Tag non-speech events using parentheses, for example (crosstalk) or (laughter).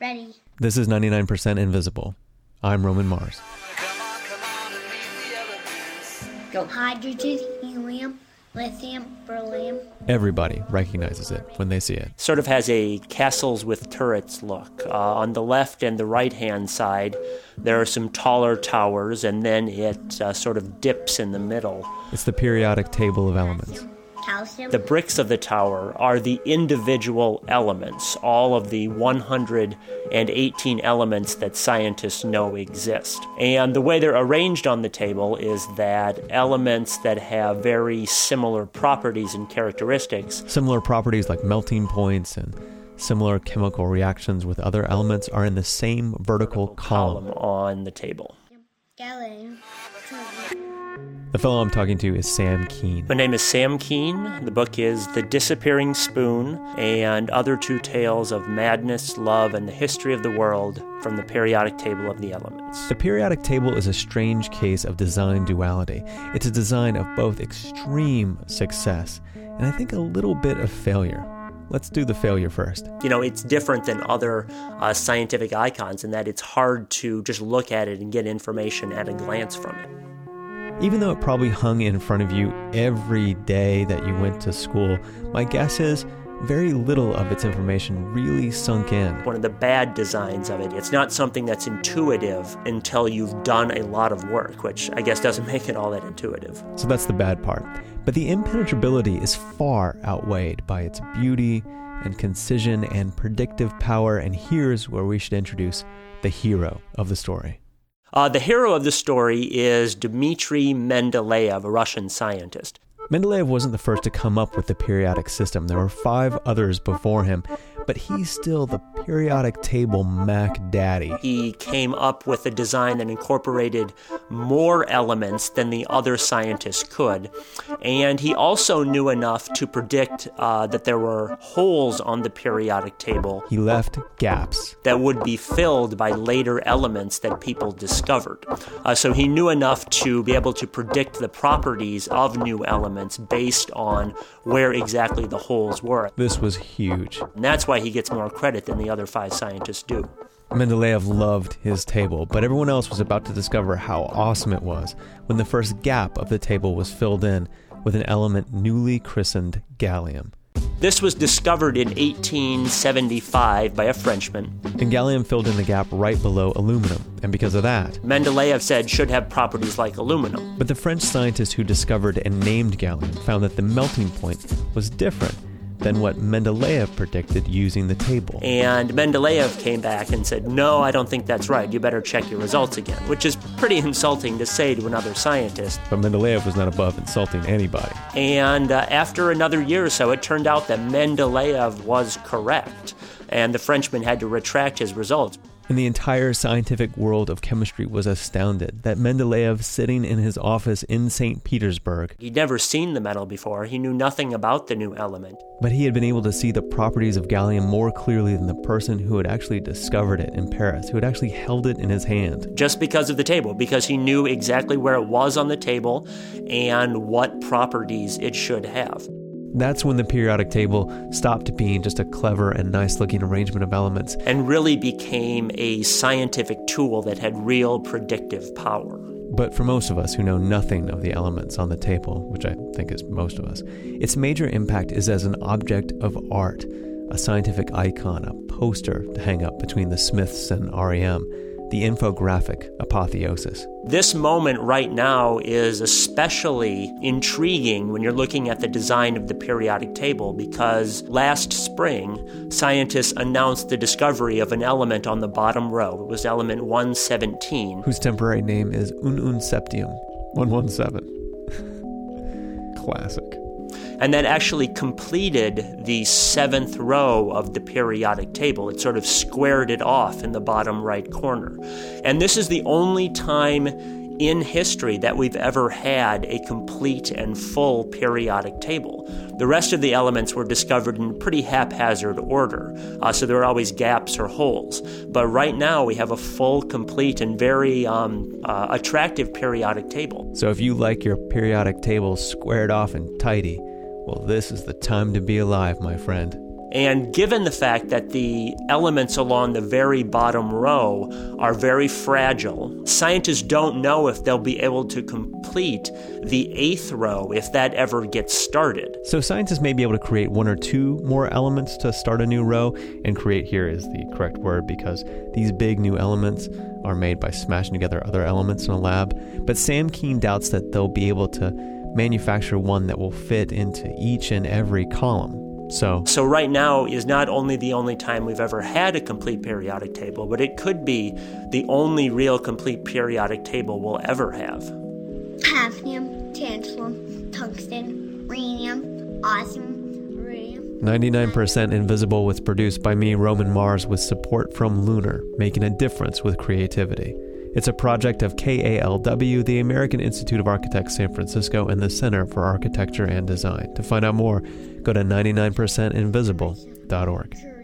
Ready. This is 99% Invisible. I'm Roman Mars. Go. Hydrogen, helium, lithium, beryllium. Everybody recognizes it when they see it. Sort of has a castles with turrets look. Uh, on the left and the right hand side, there are some taller towers, and then it uh, sort of dips in the middle. It's the periodic table of elements. Calcium. The bricks of the tower are the individual elements, all of the 118 elements that scientists know exist. And the way they're arranged on the table is that elements that have very similar properties and characteristics Similar properties like melting points and similar chemical reactions with other elements are in the same vertical column. column on the table. Gallium. The fellow I'm talking to is Sam Kean. My name is Sam Kean. The book is The Disappearing Spoon and Other True Tales of Madness, Love, and the History of the World from the Periodic Table of the Elements. The periodic table is a strange case of design duality. It's a design of both extreme success and I think a little bit of failure. Let's do the failure first. You know, it's different than other uh, scientific icons in that it's hard to just look at it and get information at a glance from it. Even though it probably hung in front of you every day that you went to school, my guess is very little of its information really sunk in. One of the bad designs of it, it's not something that's intuitive until you've done a lot of work, which I guess doesn't (laughs) make it all that intuitive. So that's the bad part. But the impenetrability is far outweighed by its beauty and concision and predictive power, and here's where we should introduce the hero of the story. Uh, the hero of the story is Dmitry Mendeleev, a Russian scientist. Mendeleev wasn't the first to come up with the periodic system. There were five others before him, but he's still the periodic table Mac Daddy. He came up with a design that incorporated more elements than the other scientists could. And he also knew enough to predict uh, that there were holes on the periodic table He left gaps. that would be filled by later elements that people discovered. Uh, so he knew enough to be able to predict the properties of new elements based on where exactly the holes were. This was huge. And that's why he gets more credit than the other five scientists do. Mendeleev loved his table, but everyone else was about to discover how awesome it was when the first gap of the table was filled in with an element newly christened gallium. This was discovered in 1875 by a Frenchman. And gallium filled in the gap right below aluminum, and because of that, Mendeleev said should have properties like aluminum. but the French scientist who discovered and named gallium found that the melting point was different than what Mendeleev predicted using the table. And Mendeleev came back and said, No, I don't think that's right. You better check your results again, which is pretty insulting to say to another scientist. But Mendeleev was not above insulting anybody. And uh, after another year or so, it turned out that Mendeleev was correct, and the Frenchman had to retract his results. And the entire scientific world of chemistry was astounded that Mendeleev, sitting in his office in St. Petersburg, He'd never seen the metal before, he knew nothing about the new element. but he had been able to see the properties of gallium more clearly than the person who had actually discovered it in Paris, who had actually held it in his hand. Just because of the table, because he knew exactly where it was on the table and what properties it should have. That's when the periodic table stopped being just a clever and nice looking arrangement of elements and really became a scientific tool that had real predictive power. But for most of us who know nothing of the elements on the table, which I think is most of us, its major impact is as an object of art, a scientific icon, a poster to hang up between the Smiths and REM, the infographic apotheosis. This moment right now is especially intriguing when you're looking at the design of the periodic table because last spring, scientists announced the discovery of an element on the bottom row. It was element 117. Whose temporary name is Ununseptium 117. (laughs) Classic. And that actually completed the seventh row of the periodic table. It sort of squared it off in the bottom right corner. And this is the only time in history that we've ever had a complete and full periodic table. The rest of the elements were discovered in pretty haphazard order, uh, so there are always gaps or holes. But right now we have a full, complete, and very um, uh, attractive periodic table. So if you like your periodic table squared off and tidy, well, this is the time to be alive, my friend. And given the fact that the elements along the very bottom row are very fragile, scientists don't know if they'll be able to complete the eighth row if that ever gets started. So scientists may be able to create one or two more elements to start a new row, and create here is the correct word because these big new elements are made by smashing together other elements in a lab. But Sam Kean doubts that they'll be able to manufacture one that will fit into each and every column. So, so right now is not only the only time we've ever had a complete periodic table, but it could be the only real complete periodic table we'll ever have. Hafnium, tantalum, tungsten, rhenium, osmium, rhodium. 99% Invisible was produced by me, Roman Mars, with support from Lunar, making a difference with creativity. It's a project of KALW, the American Institute of Architects San Francisco, and the Center for Architecture and Design. To find out more, go to 99percentinvisible.org.